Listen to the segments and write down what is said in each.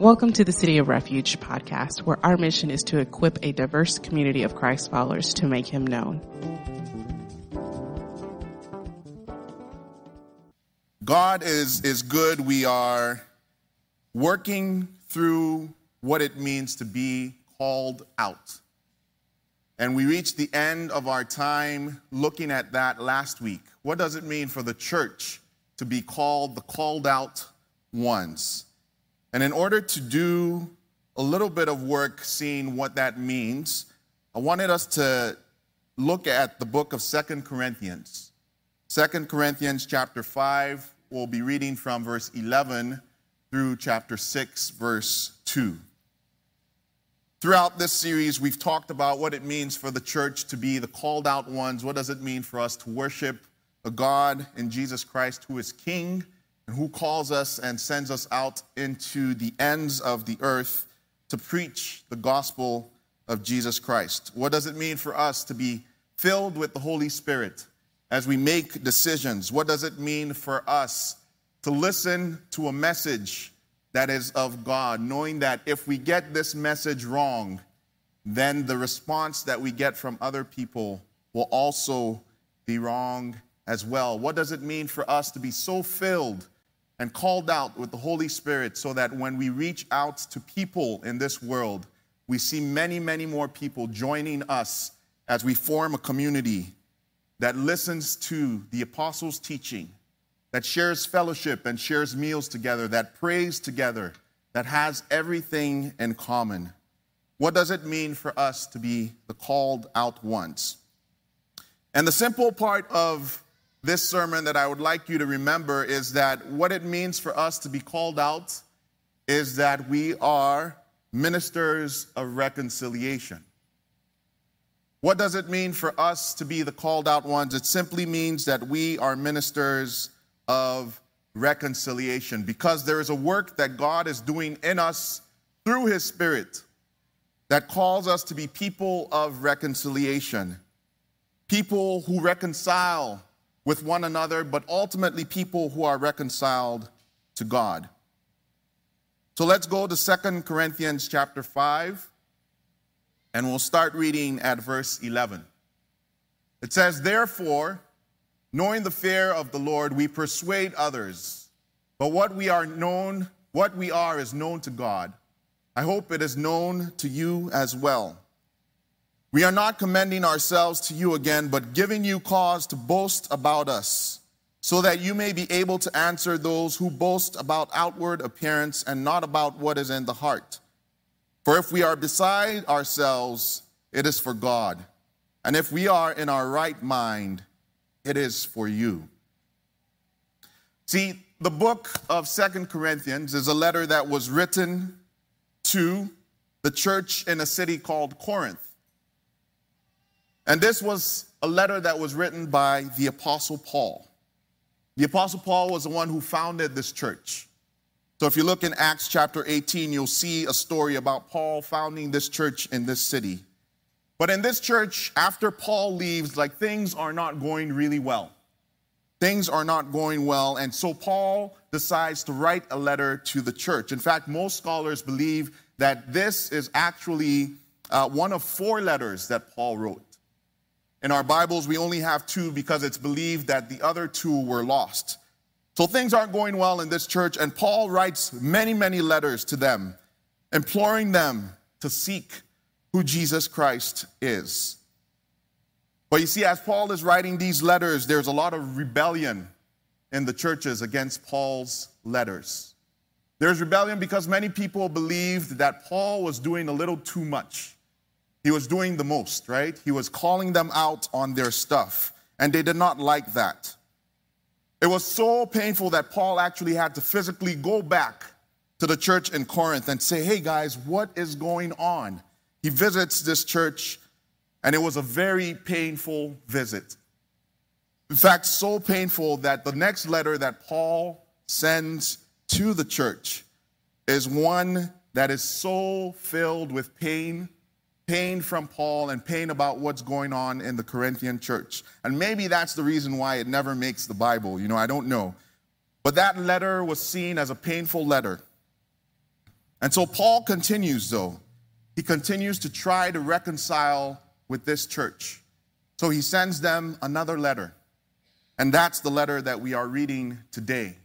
Welcome to the City of Refuge podcast, where our mission is to equip a diverse community of Christ followers to make him known. God is, is good. We are working through what it means to be called out. And we reached the end of our time looking at that last week. What does it mean for the church to be called the called out ones? And in order to do a little bit of work seeing what that means, I wanted us to look at the book of Second Corinthians. Second Corinthians chapter 5, we'll be reading from verse 11 through chapter 6, verse 2. Throughout this series, we've talked about what it means for the church to be the called out ones. What does it mean for us to worship a God in Jesus Christ who is King and who calls us and sends us out into the ends of the earth to preach the gospel of Jesus Christ. What does it mean for us to be filled with the Holy Spirit as we make decisions? What does it mean for us to listen to a message that is of God, knowing that if we get this message wrong, then the response that we get from other people will also be wrong as well? What does it mean for us to be so filled and called out with the Holy Spirit so that when we reach out to people in this world, we see many, many more people joining us as we form a community that listens to the apostles' teaching, that shares fellowship and shares meals together, that prays together, that has everything in common. What does it mean for us to be the called out ones? And the simple part of this sermon that I would like you to remember is that what it means for us to be called out is that we are ministers of reconciliation. What does it mean for us to be the called out ones? It simply means that we are ministers of reconciliation because there is a work that God is doing in us through His Spirit that calls us to be people of reconciliation, people who reconcile with one another, but ultimately people who are reconciled to God. So let's go to Second Corinthians chapter 5, and we'll start reading at verse 11. It says, Therefore, knowing the fear of the Lord, we persuade others, but what we are known, what we are is known to God. I hope it is known to you as well. We are not commending ourselves to you again, but giving you cause to boast about us, so that you may be able to answer those who boast about outward appearance and not about what is in the heart. For if we are beside ourselves, it is for God. And if we are in our right mind, it is for you. See, the book of Second Corinthians is a letter that was written to the church in a city called Corinth. And this was a letter that was written by the Apostle Paul. The Apostle Paul was the one who founded this church. So if you look in Acts chapter 18, you'll see a story about Paul founding this church in this city. But in this church, after Paul leaves, like things are not going really well. Things are not going well. And so Paul decides to write a letter to the church. In fact, most scholars believe that this is actually uh, one of four letters that Paul wrote. In our Bibles, we only have two because it's believed that the other two were lost. So things aren't going well in this church, and Paul writes many, many letters to them, imploring them to seek who Jesus Christ is. But you see, as Paul is writing these letters, there's a lot of rebellion in the churches against Paul's letters. There's rebellion because many people believed that Paul was doing a little too much. He was doing the most, right? He was calling them out on their stuff, and they did not like that. It was so painful that Paul actually had to physically go back to the church in Corinth and say, Hey guys, what is going on? He visits this church, and it was a very painful visit. In fact, so painful that the next letter that Paul sends to the church is one that is so filled with pain pain from Paul and pain about what's going on in the Corinthian church. And maybe that's the reason why it never makes the Bible. You know, I don't know. But that letter was seen as a painful letter. And so Paul continues, though. He continues to try to reconcile with this church. So he sends them another letter. And that's the letter that we are reading today.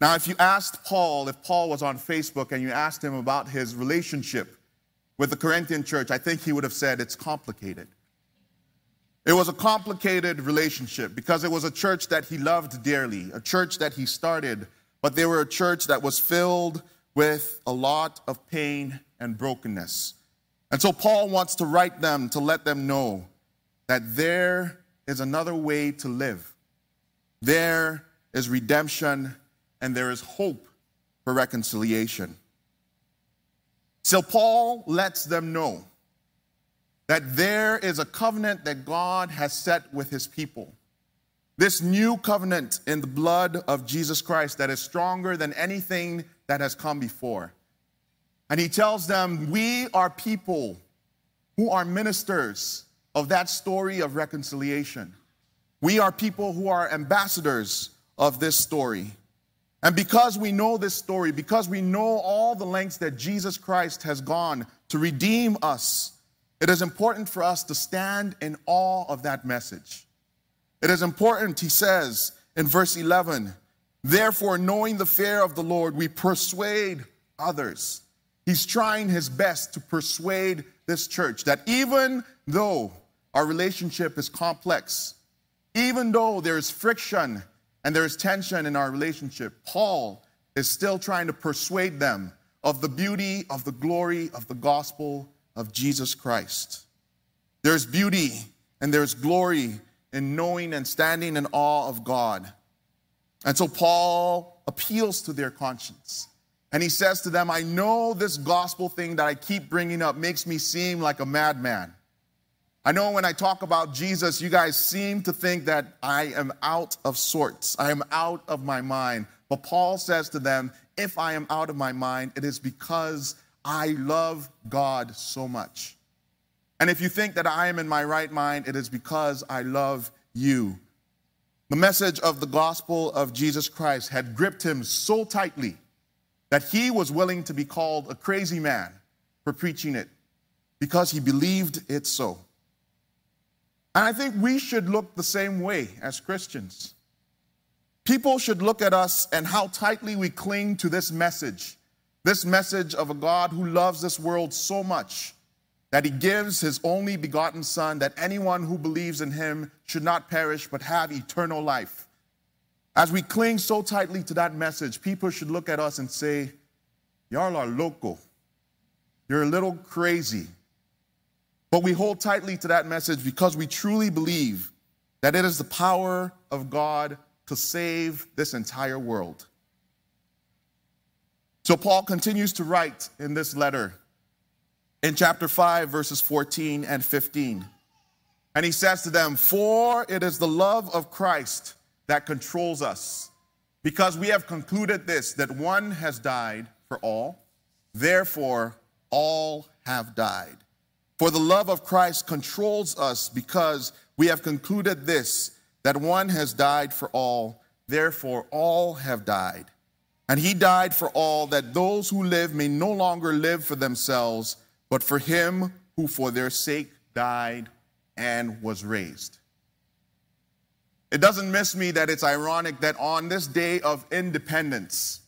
Now, if you asked Paul, if Paul was on Facebook and you asked him about his relationship with the Corinthian church, I think he would have said it's complicated. It was a complicated relationship because it was a church that he loved dearly, a church that he started, but they were a church that was filled with a lot of pain and brokenness. And so Paul wants to write them to let them know that there is another way to live. There is redemption and there is hope for reconciliation. So Paul lets them know that there is a covenant that God has set with his people. This new covenant in the blood of Jesus Christ that is stronger than anything that has come before. And he tells them, We are people who are ministers of that story of reconciliation. We are people who are ambassadors of this story. And because we know this story, because we know all the lengths that Jesus Christ has gone to redeem us, it is important for us to stand in awe of that message. It is important, he says in verse 11, therefore, knowing the fear of the Lord, we persuade others. He's trying his best to persuade this church that even though our relationship is complex, even though there's friction and there's tension in our relationship, Paul is still trying to persuade them of the beauty, of the glory of the gospel of Jesus Christ. There's beauty and there's glory in knowing and standing in awe of God. And so Paul appeals to their conscience. And he says to them, I know this gospel thing that I keep bringing up makes me seem like a madman. I know when I talk about Jesus, you guys seem to think that I am out of sorts. I am out of my mind. But Paul says to them, if I am out of my mind, it is because I love God so much. And if you think that I am in my right mind, it is because I love you. The message of the gospel of Jesus Christ had gripped him so tightly that he was willing to be called a crazy man for preaching it because he believed it so. And I think we should look the same way as Christians. People should look at us and how tightly we cling to this message this message of a God who loves this world so much that he gives his only begotten Son, that anyone who believes in him should not perish but have eternal life. As we cling so tightly to that message, people should look at us and say, Y'all are local. You're a little crazy. But we hold tightly to that message because we truly believe that it is the power of God to save this entire world. So Paul continues to write in this letter in chapter 5, verses 14 and 15. And he says to them, For it is the love of Christ that controls us, because we have concluded this, that one has died for all, therefore all have died. For the love of Christ controls us, because we have concluded this, that one has died for all, therefore all have died. And he died for all, that those who live may no longer live for themselves, but for him who for their sake died and was raised. It doesn't miss me that it's ironic that on this day of independence,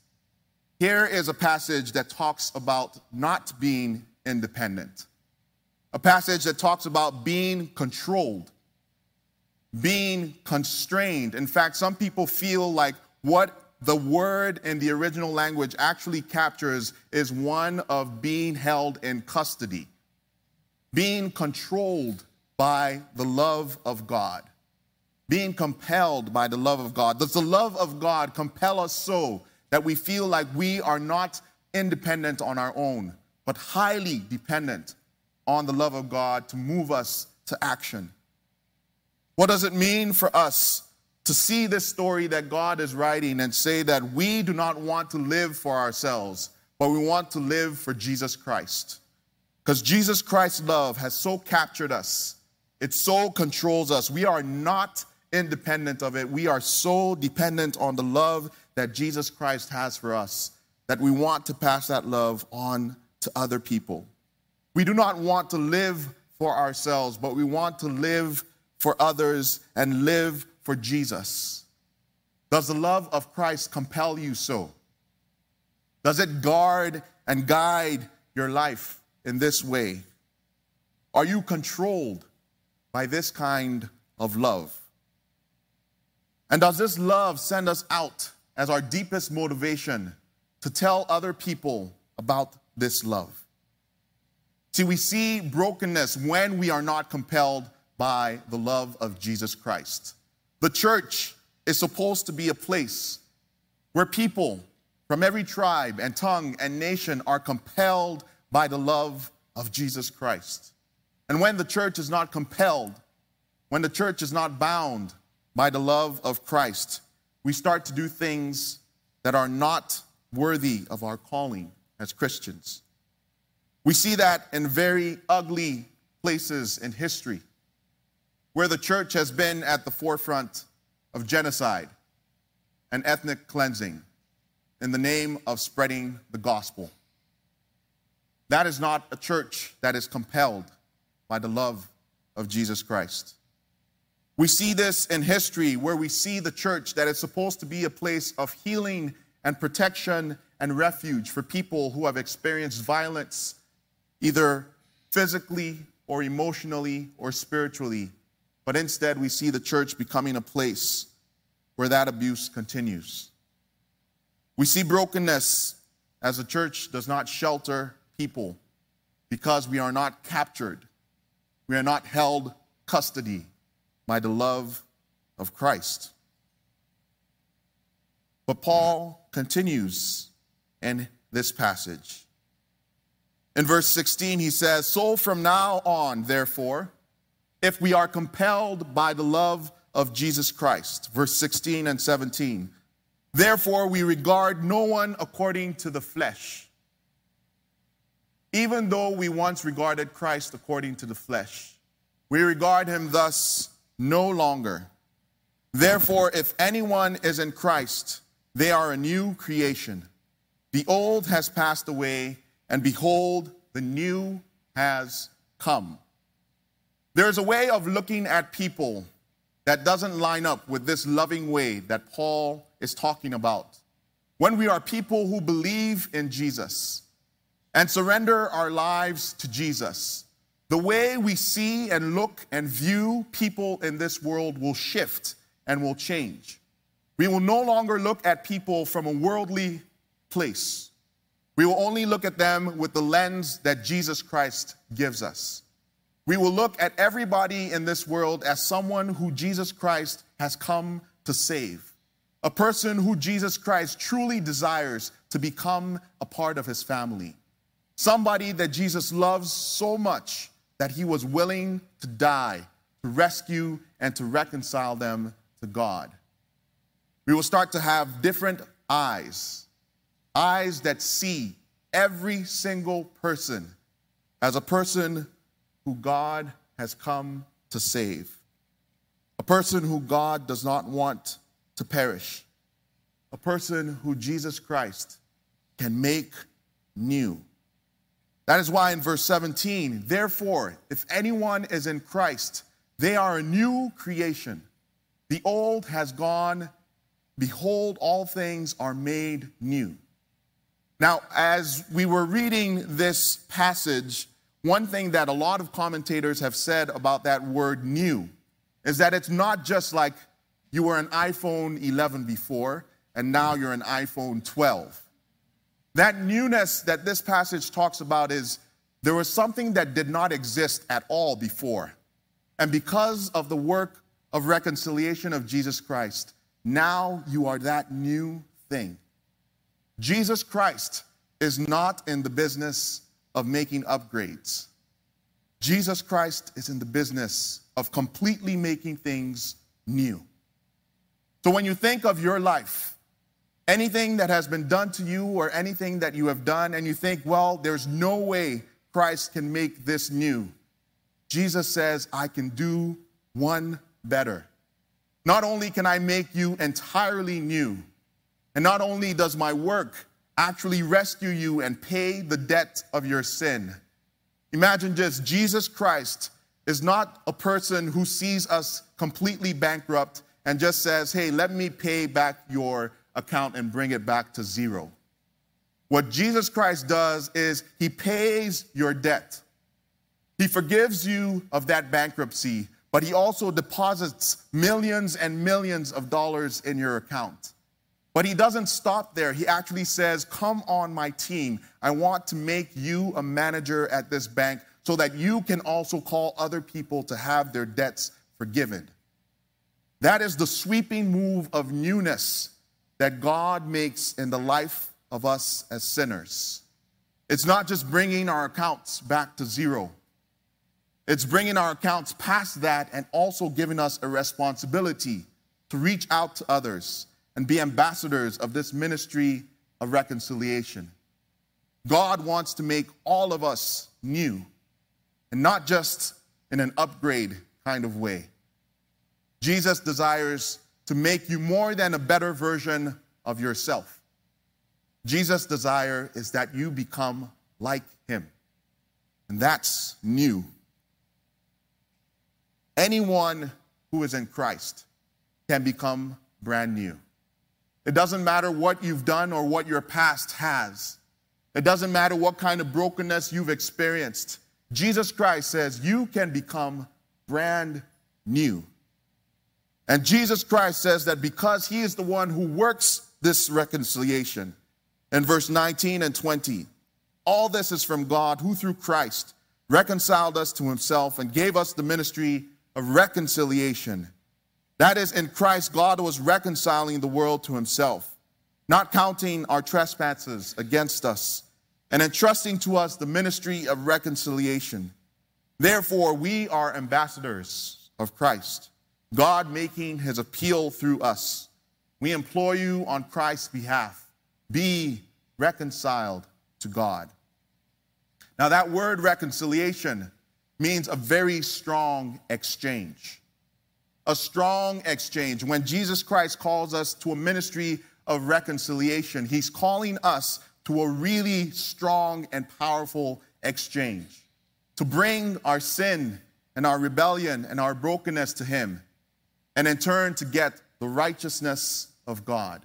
here is a passage that talks about not being independent. A passage that talks about being controlled, being constrained. In fact, some people feel like what the word in the original language actually captures is one of being held in custody, being controlled by the love of God, being compelled by the love of God. Does the love of God compel us so that we feel like we are not independent on our own, but highly dependent on the love of God to move us to action? What does it mean for us to see this story that God is writing and say that we do not want to live for ourselves, but we want to live for Jesus Christ. Because Jesus Christ's love has so captured us, it so controls us. We are not independent of it. We are so dependent on the love that Jesus Christ has for us that we want to pass that love on to other people. We do not want to live for ourselves, but we want to live for others and live for Jesus. Does the love of Christ compel you so? Does it guard and guide your life in this way? Are you controlled by this kind of love? And does this love send us out as our deepest motivation to tell other people about this love? See, we see brokenness when we are not compelled by the love of Jesus Christ. The church is supposed to be a place where people from every tribe and tongue and nation are compelled by the love of Jesus Christ. And when the church is not compelled, when the church is not bound by the love of Christ, we start to do things that are not worthy of our calling as Christians. We see that in very ugly places in history where the church has been at the forefront of genocide and ethnic cleansing in the name of spreading the gospel. That is not a church that is compelled by the love of Jesus Christ. We see this in history where we see the church that is supposed to be a place of healing and protection and refuge for people who have experienced violence, either physically or emotionally or spiritually. But instead, we see the church becoming a place where that abuse continues. We see brokenness as the church does not shelter people because we are not captured, we are not held custody by the love of Christ. But Paul continues in this passage. In verse 16, he says, So from now on, therefore, if we are compelled by the love of Jesus Christ, verse 16 and 17, therefore we regard no one according to the flesh. Even though we once regarded Christ according to the flesh, we regard him thus no longer. Therefore, if anyone is in Christ, they are a new creation. The old has passed away, and behold, the new has come. There's a way of looking at people that doesn't line up with this loving way that Paul is talking about. When we are people who believe in Jesus and surrender our lives to Jesus, the way we see and look and view people in this world will shift and will change. We will no longer look at people from a worldly place. We will only look at them with the lens that Jesus Christ gives us. We will look at everybody in this world as someone who Jesus Christ has come to save, a person who Jesus Christ truly desires to become a part of his family, somebody that Jesus loves so much that he was willing to die to rescue and to reconcile them to God. We will start to have different eyes, eyes that see every single person as a person who God has come to save, a person who God does not want to perish, a person who Jesus Christ can make new. That is why in verse 17, therefore, if anyone is in Christ, they are a new creation. The old has gone. Behold, all things are made new. Now, as we were reading this passage, one thing that a lot of commentators have said about that word new is that it's not just like you were an iPhone 11 before and now you're an iPhone 12. That newness that this passage talks about is there was something that did not exist at all before. And because of the work of reconciliation of Jesus Christ, now you are that new thing. Jesus Christ is not in the business of making upgrades. Jesus Christ is in the business of completely making things new. So when you think of your life, anything that has been done to you or anything that you have done, and you think, well, there's no way Christ can make this new. Jesus says, I can do one better. Not only can I make you entirely new, and not only does my work actually rescue you and pay the debt of your sin. Imagine just Jesus Christ is not a person who sees us completely bankrupt and just says, hey, let me pay back your account and bring it back to zero. What Jesus Christ does is he pays your debt. He forgives you of that bankruptcy, but he also deposits millions and millions of dollars in your account. But he doesn't stop there. He actually says, Come on my team. I want to make you a manager at this bank so that you can also call other people to have their debts forgiven. That is the sweeping move of newness that God makes in the life of us as sinners. It's not just bringing our accounts back to zero, it's bringing our accounts past that and also giving us a responsibility to reach out to others and be ambassadors of this ministry of reconciliation. God wants to make all of us new, and not just in an upgrade kind of way. Jesus desires to make you more than a better version of yourself. Jesus' desire is that you become like him, and that's new. Anyone who is in Christ can become brand new. It doesn't matter what you've done or what your past has. It doesn't matter what kind of brokenness you've experienced. Jesus Christ says you can become brand new. And Jesus Christ says that because he is the one who works this reconciliation, in verse 19 and 20, all this is from God who through Christ reconciled us to himself and gave us the ministry of reconciliation. That is, in Christ, God was reconciling the world to himself, not counting our trespasses against us, and entrusting to us the ministry of reconciliation. Therefore, we are ambassadors of Christ, God making his appeal through us. We implore you on Christ's behalf be reconciled to God. Now, that word reconciliation means a very strong exchange a strong exchange. When Jesus Christ calls us to a ministry of reconciliation, he's calling us to a really strong and powerful exchange to bring our sin and our rebellion and our brokenness to him, and in turn to get the righteousness of God.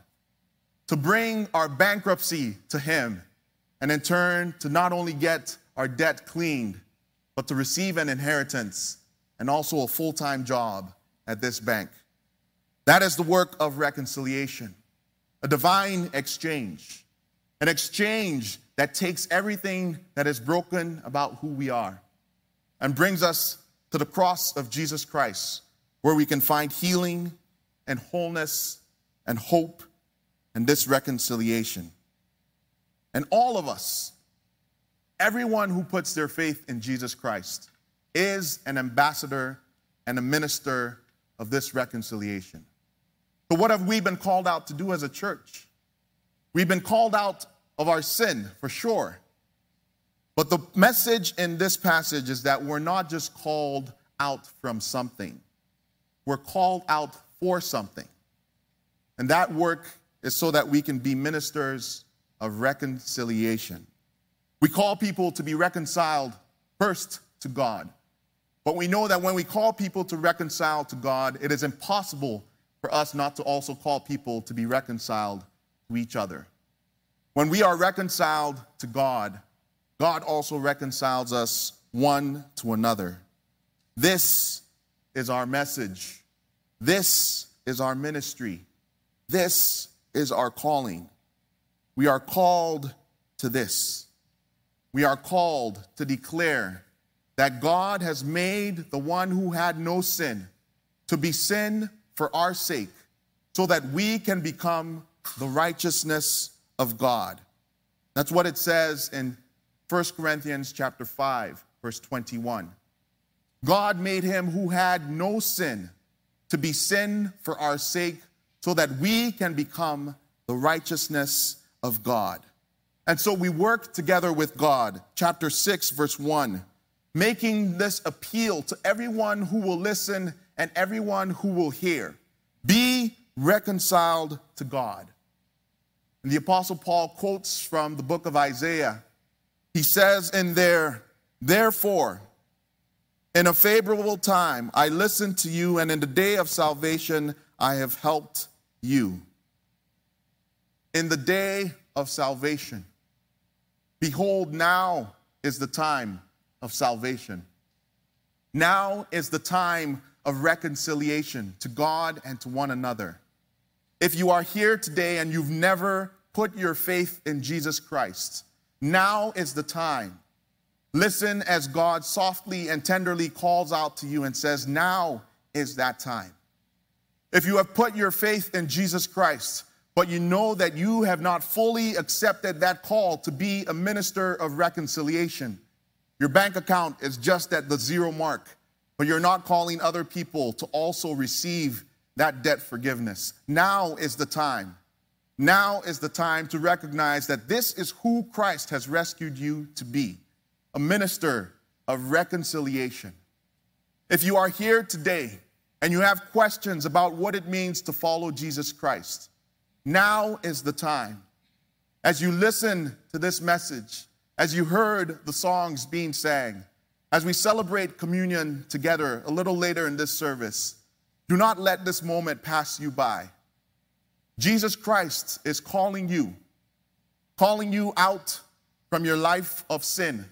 To bring our bankruptcy to him, and in turn to not only get our debt cleaned, but to receive an inheritance and also a full time job at this bank. That is the work of reconciliation, a divine exchange, an exchange that takes everything that is broken about who we are and brings us to the cross of Jesus Christ, where we can find healing and wholeness and hope and this reconciliation. And all of us, everyone who puts their faith in Jesus Christ, is an ambassador and a minister of this reconciliation. So, what have we been called out to do as a church? We've been called out of our sin, for sure. But the message in this passage is that we're not just called out from something, we're called out for something. And that work is so that we can be ministers of reconciliation. We call people to be reconciled first to God. But we know that when we call people to reconcile to God, it is impossible for us not to also call people to be reconciled to each other. When we are reconciled to God, God also reconciles us one to another. This is our message. This is our ministry. This is our calling. We are called to this. We are called to declare that God has made the one who had no sin to be sin for our sake, so that we can become the righteousness of God. That's what it says in 1 Corinthians chapter 5, verse 21. God made him who had no sin to be sin for our sake, so that we can become the righteousness of God. And so we work together with God. Chapter 6, verse 1 making this appeal to everyone who will listen and everyone who will hear. Be reconciled to God. And the Apostle Paul quotes from the book of Isaiah. He says in there, Therefore, in a favorable time I listened to you, and in the day of salvation I have helped you. In the day of salvation, behold, now is the time of salvation. Now is the time of reconciliation to God and to one another. If you are here today and you've never put your faith in Jesus Christ, now is the time. Listen as God softly and tenderly calls out to you and says, Now is that time. If you have put your faith in Jesus Christ, but you know that you have not fully accepted that call to be a minister of reconciliation, your bank account is just at the zero mark, but you're not calling other people to also receive that debt forgiveness. Now is the time. Now is the time to recognize that this is who Christ has rescued you to be a minister of reconciliation. If you are here today and you have questions about what it means to follow Jesus Christ, now is the time. As you listen to this message, as you heard the songs being sang, as we celebrate communion together a little later in this service, do not let this moment pass you by. Jesus Christ is calling you, calling you out from your life of sin.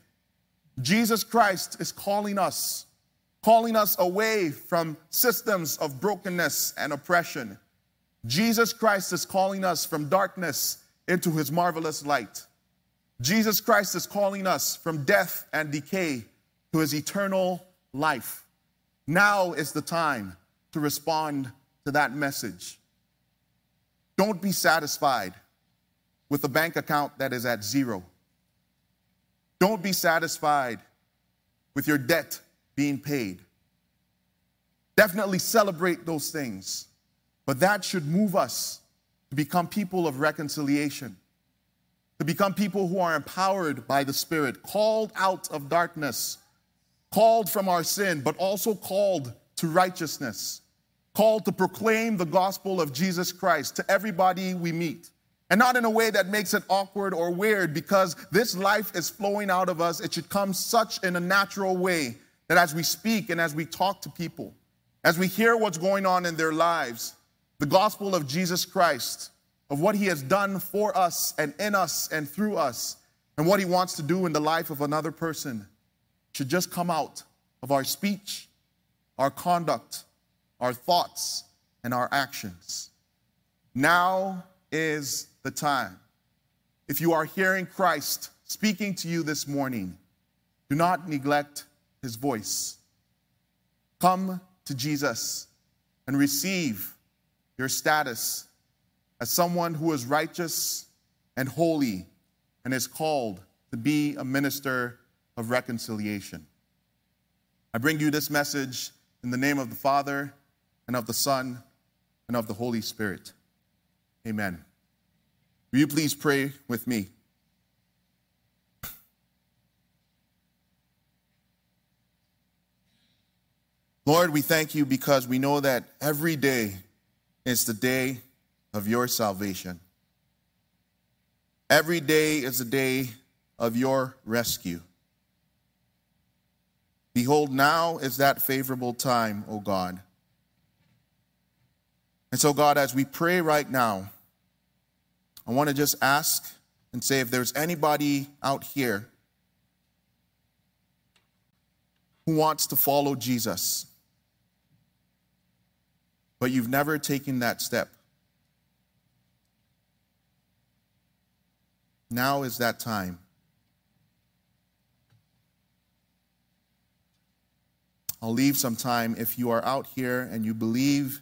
Jesus Christ is calling us, calling us away from systems of brokenness and oppression. Jesus Christ is calling us from darkness into his marvelous light. Jesus Christ is calling us from death and decay to his eternal life. Now is the time to respond to that message. Don't be satisfied with a bank account that is at zero. Don't be satisfied with your debt being paid. Definitely celebrate those things, but that should move us to become people of reconciliation to become people who are empowered by the Spirit, called out of darkness, called from our sin, but also called to righteousness, called to proclaim the gospel of Jesus Christ to everybody we meet. And not in a way that makes it awkward or weird, because this life is flowing out of us. It should come such in a natural way that as we speak and as we talk to people, as we hear what's going on in their lives, the gospel of Jesus Christ of what He has done for us and in us and through us, and what He wants to do in the life of another person should just come out of our speech, our conduct, our thoughts, and our actions. Now is the time. If you are hearing Christ speaking to you this morning, do not neglect his voice. Come to Jesus and receive your status as someone who is righteous and holy and is called to be a minister of reconciliation. I bring you this message in the name of the Father and of the Son and of the Holy Spirit. Amen. Will you please pray with me? Lord, we thank you because we know that every day is the day of your salvation. Every day is a day of your rescue. Behold, now is that favorable time, O God. And so, God, as we pray right now, I want to just ask and say if there's anybody out here who wants to follow Jesus, but you've never taken that step. Now is that time. I'll leave some time if you are out here and you believe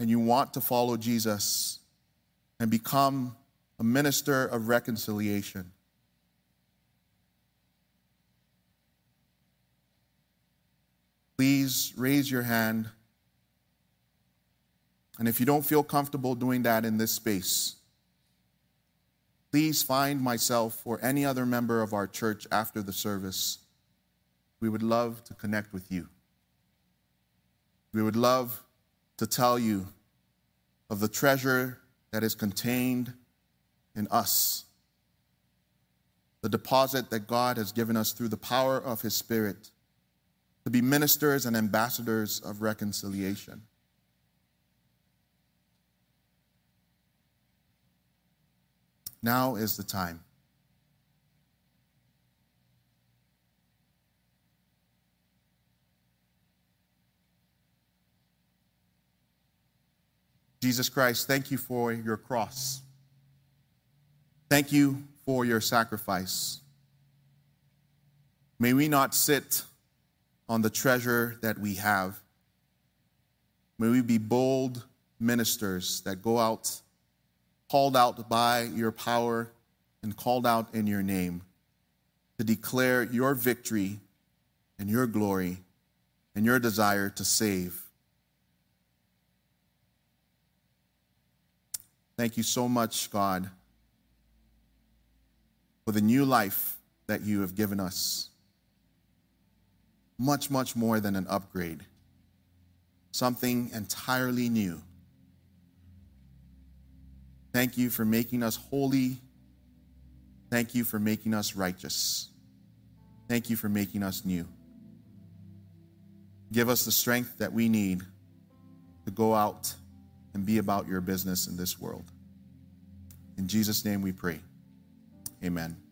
and you want to follow Jesus and become a minister of reconciliation. Please raise your hand. And if you don't feel comfortable doing that in this space, please find myself or any other member of our church after the service. We would love to connect with you. We would love to tell you of the treasure that is contained in us, the deposit that God has given us through the power of His Spirit to be ministers and ambassadors of reconciliation. Now is the time. Jesus Christ, thank you for your cross. Thank you for your sacrifice. May we not sit on the treasure that we have. May we be bold ministers that go out, called out by your power and called out in your name to declare your victory and your glory and your desire to save. Thank you so much, God, for the new life that you have given us. Much, much more than an upgrade, something entirely new. Thank you for making us holy. Thank you for making us righteous. Thank you for making us new. Give us the strength that we need to go out and be about your business in this world. In Jesus' name we pray. Amen.